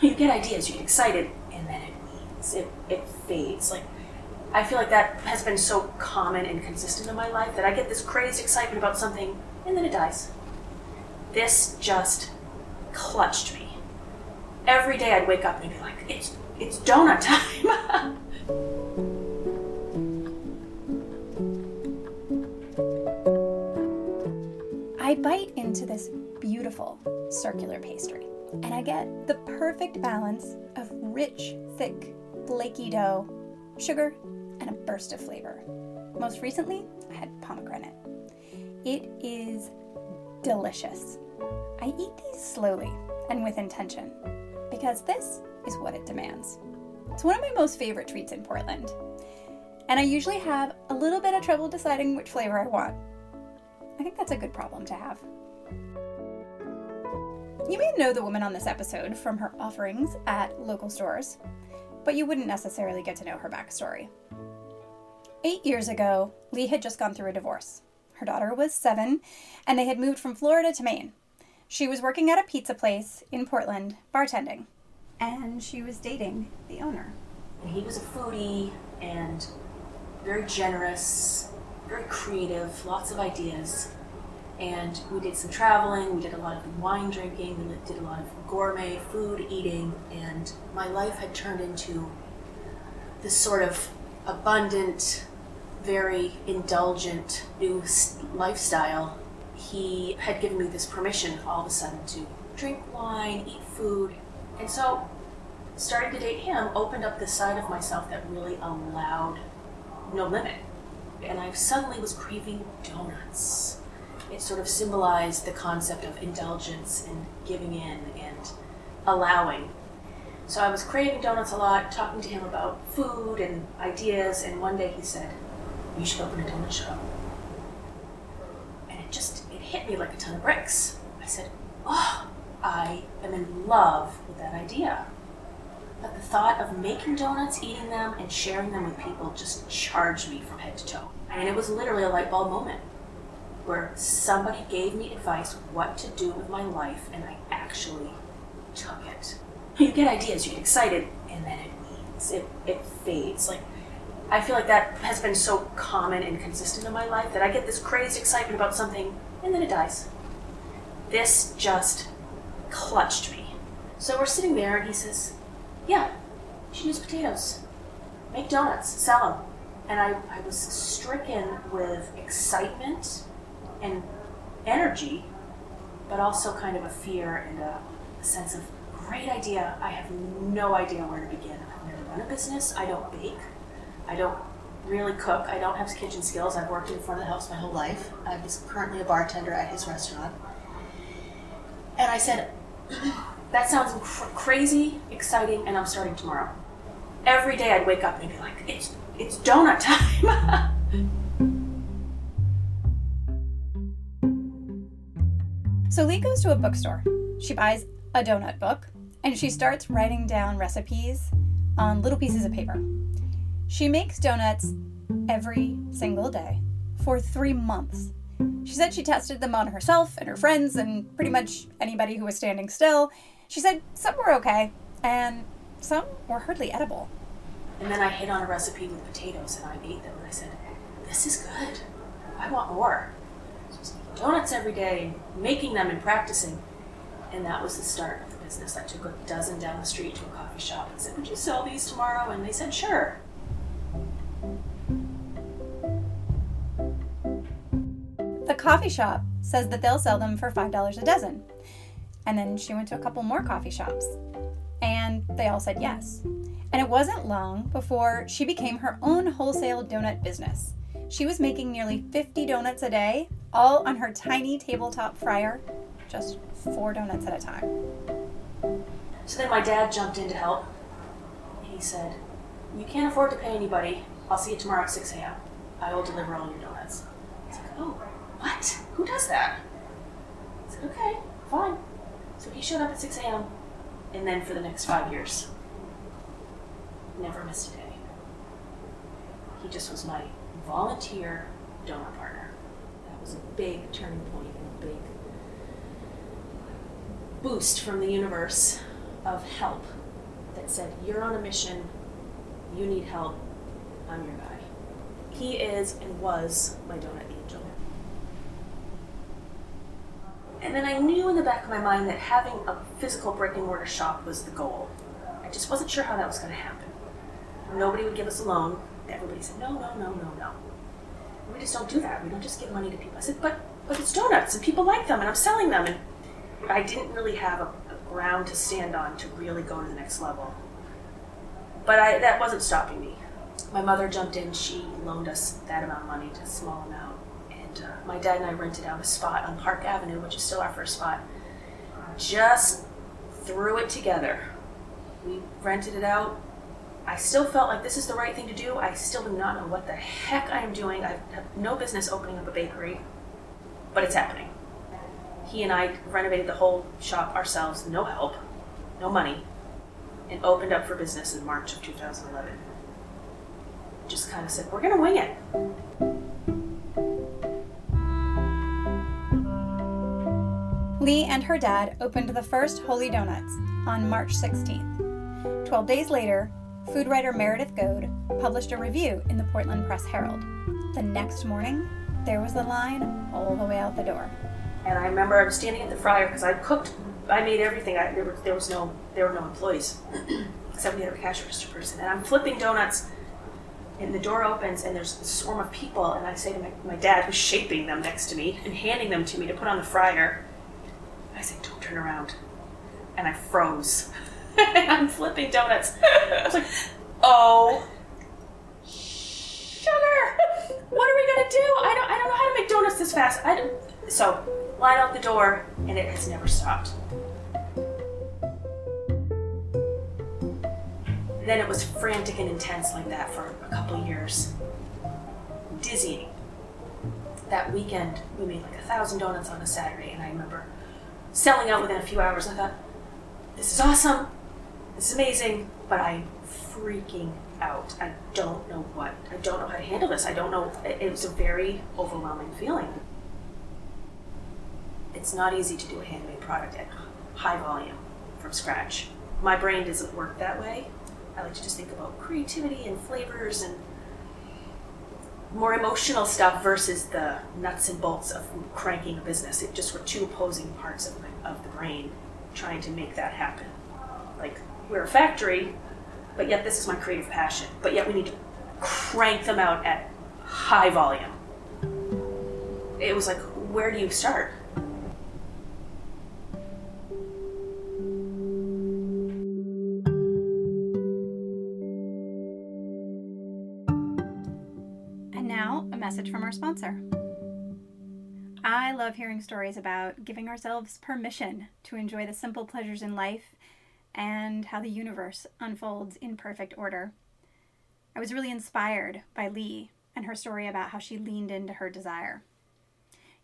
You get ideas, you get excited, and then it. It, it fades. Like, I feel like that has been so common and consistent in my life that I get this crazed excitement about something, and then it dies. This just clutched me. Every day I'd wake up and be like, it's, it's donut time. I bite into this beautiful circular pastry, and I get the perfect balance of rich, thick, flaky dough, sugar, and a burst of flavor. Most recently, I had pomegranate. It is delicious. I eat these slowly and with intention because this is what it demands. It's one of my most favorite treats in Portland, and I usually have a little bit of trouble deciding which flavor I want. I think that's a good problem to have. You may know the woman on this episode from her offerings at local stores, but you wouldn't necessarily get to know her backstory. Eight years ago, Leigh had just gone through a divorce. Her daughter was seven, and they had moved from Florida to Maine. She was working at a pizza place in Portland, bartending, and she was dating the owner. And he was a foodie and very generous, very creative, lots of ideas. And we did some traveling, we did a lot of wine drinking, we did a lot of gourmet food eating, and my life had turned into this sort of abundant, very indulgent new lifestyle. He had given me this permission all of a sudden to drink wine, eat food, and so starting to date him opened up this side of myself that really allowed no limit and I suddenly was craving donuts. It sort of symbolized the concept of indulgence and giving in and allowing. So I was craving donuts a lot, talking to him about food and ideas, and one day he said, You should open a donut shop. And it just it hit me like a ton of bricks. I said, Oh, I am in love with that idea. But the thought of making donuts, eating them, and sharing them with people just charged me from head to toe. And it was literally a light bulb moment where somebody gave me advice what to do with my life, and I actually took it. You get ideas, you get excited, and then it wanes. It, it fades. Like, I feel like that has been so common and consistent in my life that I get this crazed excitement about something, and then it dies. This just clutched me. So we're sitting there, and he says, yeah, she use potatoes. Make donuts, sell them. And I, I was stricken with excitement and energy, but also kind of a fear and a, a sense of great idea. I have no idea where to begin. I've never run a business. I don't bake. I don't really cook. I don't have kitchen skills. I've worked in front of the house my whole life. I'm currently a bartender at his restaurant. And I said, That sounds cr- crazy, exciting, and I'm starting tomorrow. Every day I'd wake up and be like, it's it's donut time. so Leigh goes to a bookstore. She buys a donut book and she starts writing down recipes on little pieces of paper. She makes donuts every single day for three months. She said she tested them on herself and her friends and pretty much anybody who was standing still, she said some were okay, and some were hardly edible. And then I hit on a recipe with potatoes and I ate them and I said, This is good. I want more. So I was making donuts every day, making them and practicing. And that was the start of the business. I took a dozen down the street to a coffee shop and said, Would you sell these tomorrow? And they said, Sure. The coffee shop says that they'll sell them for $5 a dozen. And then she went to a couple more coffee shops. And they all said yes. And it wasn't long before she became her own wholesale donut business. She was making nearly 50 donuts a day, all on her tiny tabletop fryer, just four donuts at a time. So then my dad jumped in to help. He said, You can't afford to pay anybody. I'll see you tomorrow at 6 a.m. I will deliver all your donuts. I was like, Oh, what? Who does that? I said, Okay, fine. So he showed up at 6 a.m. and then for the next five years, never missed a day. He just was my volunteer donor partner. Was a big turning point and a big boost from the universe of help that said, You're on a mission, you need help, I'm your guy. He is and was my donut angel. And then I knew in the back of my mind that having a physical brick and mortar shop was the goal. I just wasn't sure how that was going to happen. Nobody would give us a loan. Everybody said, no, no, no, no, no. We just don't do that. We don't just give money to people. I said, but but it's donuts and people like them and I'm selling them. And I didn't really have a, a ground to stand on to really go to the next level. But I, that wasn't stopping me. My mother jumped in. She loaned us that amount of money, a small amount. And uh, my dad and I rented out a spot on Park Avenue, which is still our first spot. Just threw it together. We rented it out. I still felt like this is the right thing to do. I still do not know what the heck I am doing. I have no business opening up a bakery, but it's happening. He and I renovated the whole shop ourselves, no help, no money, and opened up for business in March of 2011. Just kind of said, we're going to wing it. Leigh and her dad opened the first Holy Donuts on March 16th. Twelve days later, food writer Meredith Goad published a review in the Portland Press Herald. The next morning, there was a line all the way out the door. And I remember I was standing at the fryer because I cooked, I made everything. I, there, was, there was no, there were no employees except had a cash register person. And I'm flipping donuts, and the door opens, and there's a swarm of people. And I say to my, my dad, who's shaping them next to me and handing them to me to put on the fryer, I say, "Don't turn around," and I froze. I'm flipping donuts. I was like, "Oh." Sugar! What are we gonna do? I don't, I don't know how to make donuts this fast. I don't, so line out the door, and it has never stopped. Then it was frantic and intense like that for a couple years. Dizzying. That weekend, we made like a thousand donuts on a Saturday, and I remember selling out within a few hours. I thought, this is awesome, this is amazing, but I'm freaking out. I don't know what, I don't know how to handle this. I don't know, it, was a very overwhelming feeling. It's not easy to do a handmade product at high volume from scratch. My brain doesn't work that way. I like to just think about creativity and flavors and more emotional stuff versus the nuts and bolts of cranking a business. It just were two opposing parts of, my, of the brain trying to make that happen. Like, we're a factory, but yet this is my creative passion. But yet we need to crank them out at high volume. It was like, where do you start? And now, a message from our sponsor. I love hearing stories about giving ourselves permission to enjoy the simple pleasures in life and how the universe unfolds in perfect order. I was really inspired by Leigh and her story about how she leaned into her desire.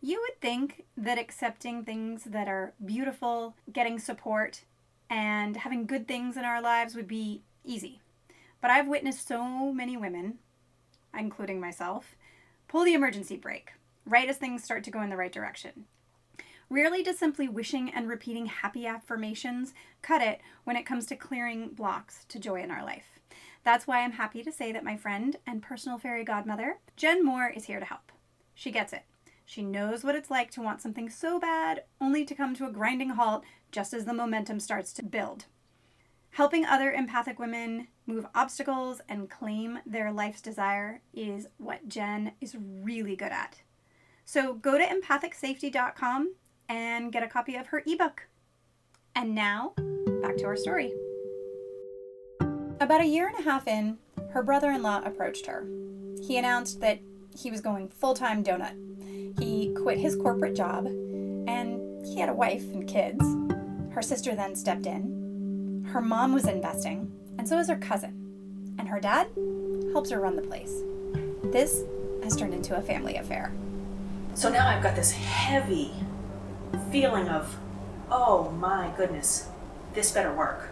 You would think that accepting things that are beautiful, getting support, and having good things in our lives would be easy. But I've witnessed so many women, including myself, pull the emergency brake right as things start to go in the right direction. Rarely does simply wishing and repeating happy affirmations cut it when it comes to clearing blocks to joy in our life. That's why I'm happy to say that my friend and personal fairy godmother, Jen Moore, is here to help. She gets it. She knows what it's like to want something so bad, only to come to a grinding halt just as the momentum starts to build. Helping other empathic women move obstacles and claim their life's desire is what Jen is really good at. So go to empathicsafety.com and get a copy of her ebook. And now, back to our story. About a year and a half in, her brother in law approached her. He announced that he was going full time donut. He quit his corporate job, and he had a wife and kids. Her sister then stepped in. Her mom was investing, and so was her cousin. And her dad helps her run the place. This has turned into a family affair. So now I've got this heavy feeling of, oh my goodness, this better work.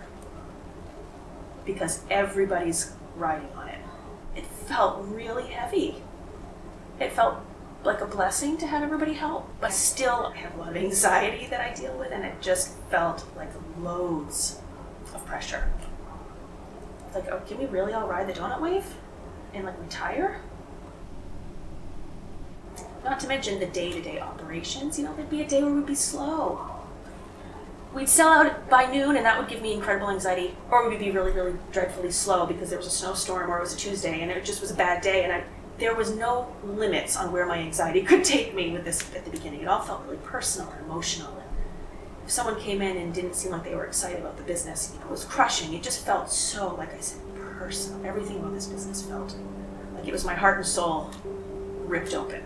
Because everybody's riding on it. It felt really heavy. It felt like a blessing to have everybody help, but still I have a lot of anxiety that I deal with, and it just felt like loads of pressure. Like, oh, can we really all ride the donut wave and like retire? Not to mention the day to day operations. You know, there'd be a day where we'd be slow. We'd sell out by noon, and that would give me incredible anxiety. Or we'd be really, really dreadfully slow because there was a snowstorm or it was a Tuesday and it just was a bad day. And I, there was no limits on where my anxiety could take me with this at the beginning. It all felt really personal and emotional. And if someone came in and didn't seem like they were excited about the business, it was crushing. It just felt so, like I said, personal. Everything about this business felt like it was my heart and soul ripped open.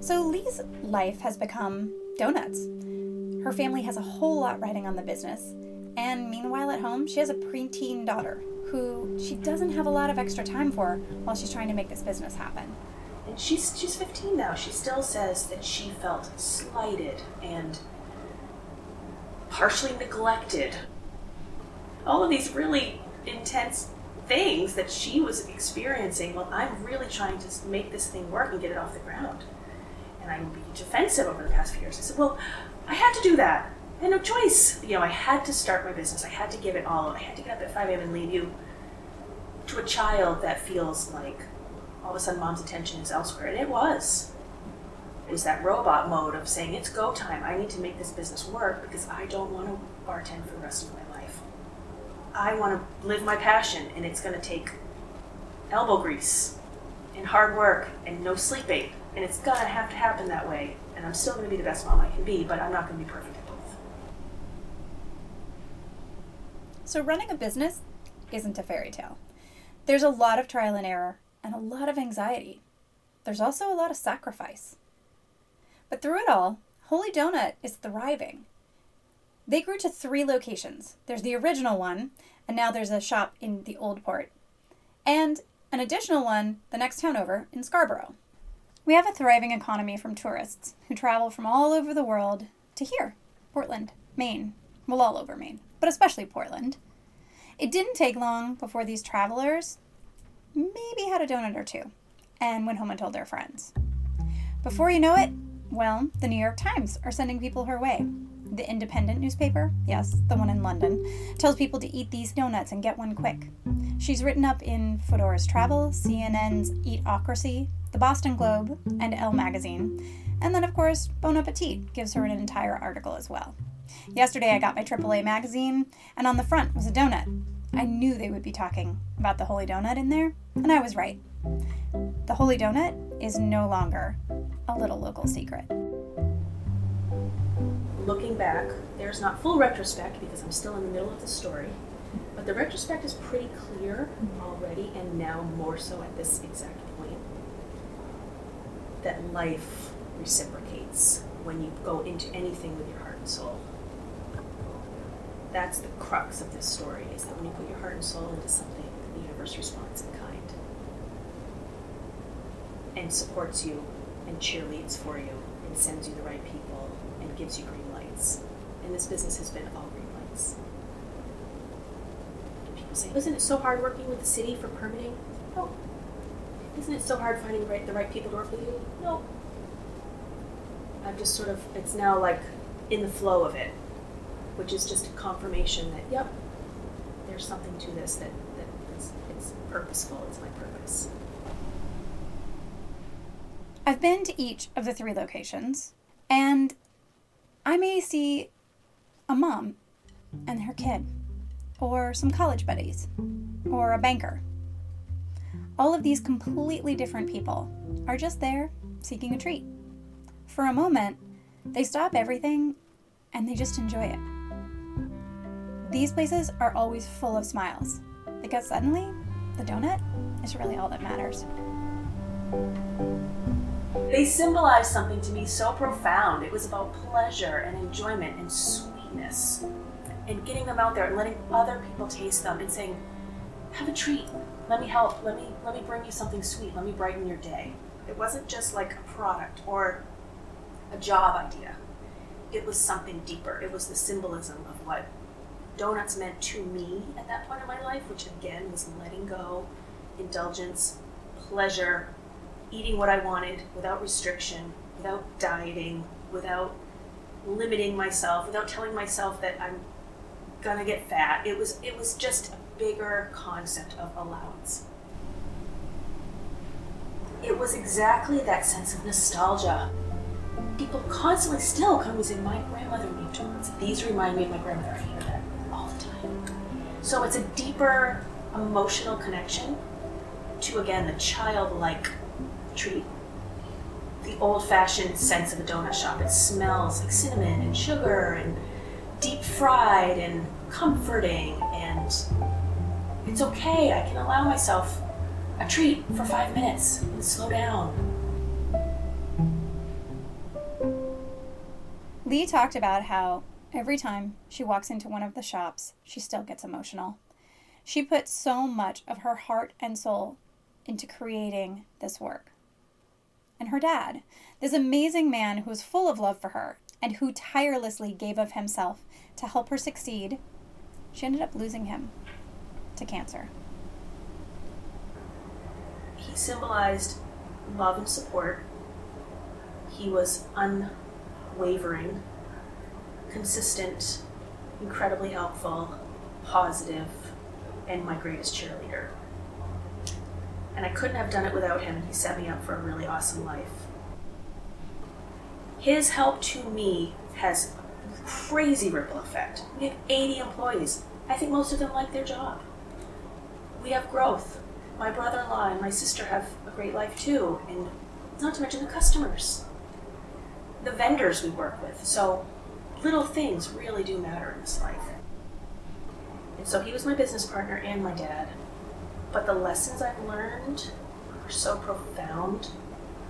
So Leigh's life has become donuts. Her family has a whole lot riding on the business. And meanwhile, at home, she has a preteen daughter who she doesn't have a lot of extra time for while she's trying to make this business happen. And she's she's 15 now. She still says that she felt slighted and partially neglected. All of these really intense things that she was experiencing while I'm really trying to make this thing work and get it off the ground. And I'm being defensive over the past few years. I said, well, I had to do that. I had no choice. You know, I had to start my business. I had to give it all. I had to get up at 5 a.m. and leave you to a child that feels like all of a sudden mom's attention is elsewhere. And it was. It was that robot mode of saying, it's go time. I need to make this business work because I don't want to bartend for the rest of my life. I want to live my passion, and it's going to take elbow grease and hard work and no sleeping. And it's to have to happen that way. And I'm still to be the best mom I can be, but I'm not to be perfect at both. So, running a business isn't a fairy tale. There's a lot of trial and error and a lot of anxiety. There's also a lot of sacrifice. But through it all, Holy Donut is thriving. They grew to three locations. There's the original one, and now there's a shop in the Old Port, and an additional one the next town over in Scarborough. We have a thriving economy from tourists who travel from all over the world to here, Portland, Maine, well, all over Maine, but especially Portland. It didn't take long before these travelers maybe had a donut or two and went home and told their friends. Before you know it, well, the New York Times are sending people her way. The Independent newspaper, yes, the one in London, tells people to eat these donuts and get one quick. She's written up in Fodor's Travel, CNN's Eatocracy, the Boston Globe, and Elle magazine. And then, of course, Bon Appetit gives her an entire article as well. Yesterday, I got my AAA magazine, and on the front was a donut. I knew they would be talking about the Holy Donut in there, and I was right. The Holy Donut is no longer a little local secret. Looking back, there's not full retrospect because I'm still in the middle of the story, but the retrospect is pretty clear already, and now more so at this exact. That life reciprocates when you go into anything with your heart and soul. That's the crux of this story, is that when you put your heart and soul into something, the universe responds in kind and supports you and cheerleads for you and sends you the right people and gives you green lights. And this business has been all green lights. People say, isn't it so hard working with the city for permitting? No. Isn't it so hard finding right, the right people to work with you? No. I'm just sort of, it's now like in the flow of it, which is just a confirmation that, yep, there's something to this that, that it's, it's purposeful, it's my purpose. I've been to each of the three locations, and I may see a mom and her kid, or some college buddies, or a banker. All of these completely different people are just there seeking a treat. For a moment, they stop everything and they just enjoy it. These places are always full of smiles because suddenly the donut is really all that matters. They symbolized something to me so profound. It was about pleasure and enjoyment and sweetness. And getting them out there and letting other people taste them and saying, have a treat. Let me help. Let me let me bring you something sweet. Let me brighten your day. It wasn't just like a product or a job idea. It was something deeper. It was the symbolism of what donuts meant to me at that point in my life, which again was letting go, indulgence, pleasure, eating what I wanted without restriction, without dieting, without limiting myself, without telling myself that I'm gonna get fat. It was it was just bigger concept of allowance. It was exactly that sense of nostalgia. People constantly still come say, My grandmother made donuts. These remind me of my grandmother. I hear that all the time. So it's a deeper emotional connection to again the childlike treat. The old fashioned sense of a donut shop. It smells like cinnamon and sugar and deep fried and comforting and it's okay. I can allow myself a treat for five minutes and slow down. Leigh talked about how every time she walks into one of the shops, she still gets emotional. She put so much of her heart and soul into creating this work. And her dad, this amazing man who was full of love for her and who tirelessly gave of himself to help her succeed, she ended up losing him to cancer. He symbolized love and support. He was unwavering, consistent, incredibly helpful, positive, and my greatest cheerleader. And I couldn't have done it without him, and he set me up for a really awesome life. His help to me has crazy ripple effect. We have 80 employees. I think most of them like their job. We have growth. My brother in law and my sister have a great life too, and not to mention the customers, the vendors we work with. So little things really do matter in this life. And so he was my business partner and my dad. But the lessons I've learned are so profound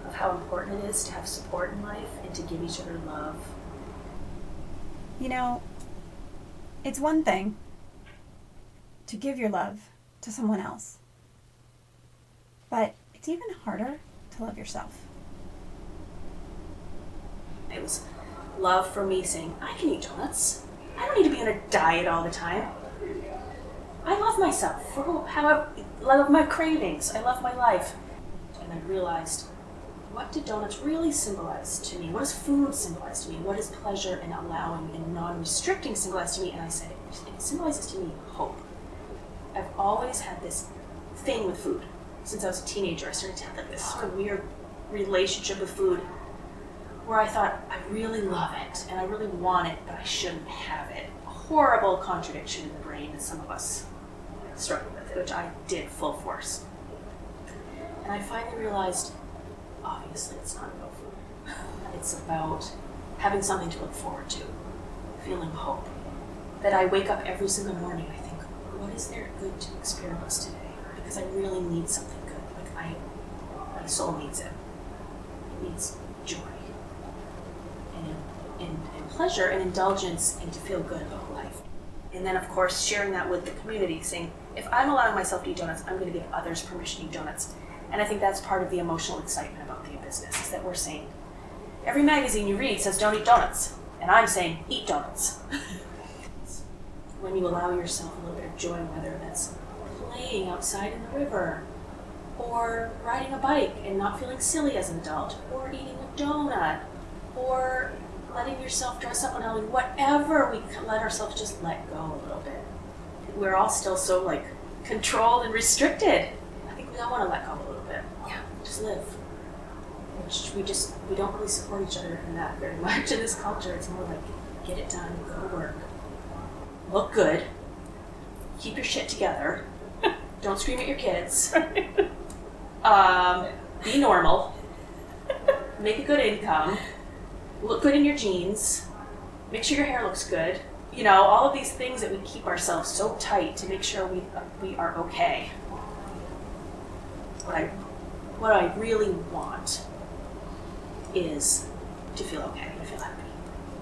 of how important it is to have support in life and to give each other love. You know, it's one thing to give your love to someone else, but it's even harder to love yourself. It was love for me saying, I can eat donuts. I don't need to be on a diet all the time. I love myself for however, I love my cravings. I love my life. And I realized, what do donuts really symbolize to me? What does food symbolize to me? What does pleasure and allowing and non-restricting symbolize to me? And I said, it symbolizes to me hope. I've always had this thing with food. Since I was a teenager, I started to have like this weird relationship with food where I thought, I really love it and I really want it, but I shouldn't have it. A horrible contradiction in the brain that some of us struggle with, which I did full force. And I finally realized, obviously, it's not about food. It's about having something to look forward to, feeling hope. That I wake up every single morning, I what is there good to experience today? Because I really need something good. Like I, my soul needs it. It needs joy and, and, and pleasure and indulgence and to feel good about life. And then, of course, sharing that with the community, saying, if I'm allowing myself to eat donuts, I'm going to give others permission to eat donuts. And I think that's part of the emotional excitement about the business, is that we're saying, every magazine you read says don't eat donuts. And I'm saying, eat donuts. when you allow yourself a little bit of joy, whether that's playing outside in the river, or riding a bike and not feeling silly as an adult, or eating a donut, or letting yourself dress up on Halloween, whatever we let ourselves just let go a little bit. We're all still so like controlled and restricted. I think we all want to let go a little bit. Yeah, just live. Which we just we don't really support each other in that very much in this culture. It's more like get it done, go to work, look good, keep your shit together, don't scream at your kids, um, be normal, make a good income look good in your jeans, make sure your hair looks good. You know, all of these things that we keep ourselves so tight to make sure we we are okay. What I what I really want is to feel okay, to feel happy.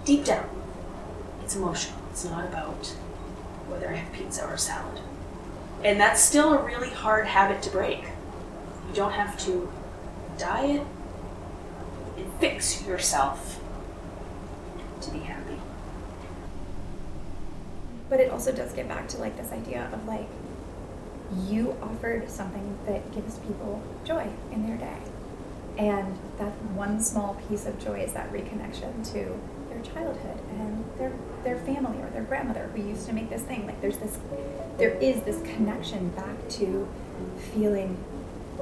Deep down, it's emotional. It's not about whether I have pizza or salad. And that's still a really hard habit to break. You don't have to diet and fix yourself to be happy. But it also does get back to like this idea of like you offered something that gives people joy in their day. And that one small piece of joy is that reconnection to their childhood and their their family or their grandmother who used to make this thing. Like there's this there is this connection back to feeling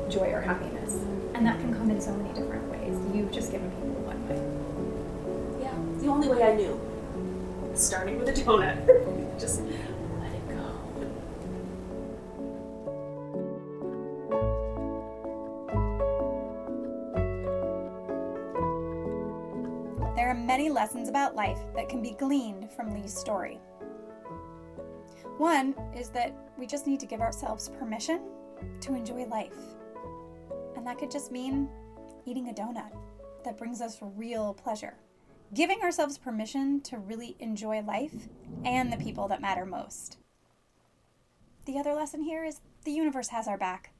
joy or happiness. And that can come in so many different ways. You've just given people one way. Yeah, the only way I knew. Starting with a donut. just lessons about life that can be gleaned from Leigh's story. One is that we just need to give ourselves permission to enjoy life. And that could just mean eating a donut that brings us real pleasure. Giving ourselves permission to really enjoy life and the people that matter most. The other lesson here is the universe has our back.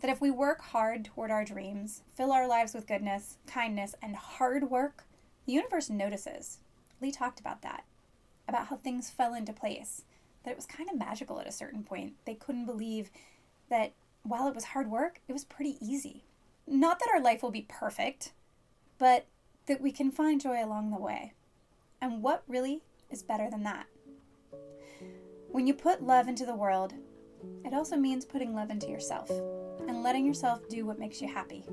That if we work hard toward our dreams, fill our lives with goodness, kindness, and hard work, the universe notices. Leigh talked about that, about how things fell into place, that it was kind of magical at a certain point. They couldn't believe that while it was hard work, it was pretty easy. Not that our life will be perfect, but that we can find joy along the way. And what really is better than that? When you put love into the world, it also means putting love into yourself and letting yourself do what makes you happy,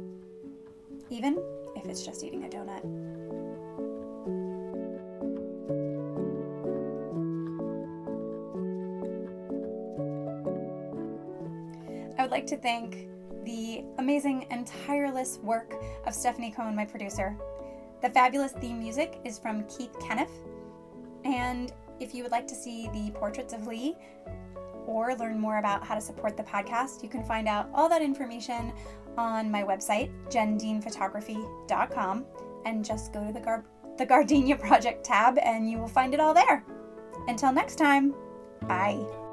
even if it's just eating a donut. Would like to thank the amazing and tireless work of Stephanie Cohen, my producer. The fabulous theme music is from Keith Kenneth. And if you would like to see the portraits of Leigh or learn more about how to support the podcast, you can find out all that information on my website, jendeanphotography.com, and just go to the, Gar- the Gardenia Project tab and you will find it all there. Until next time, bye.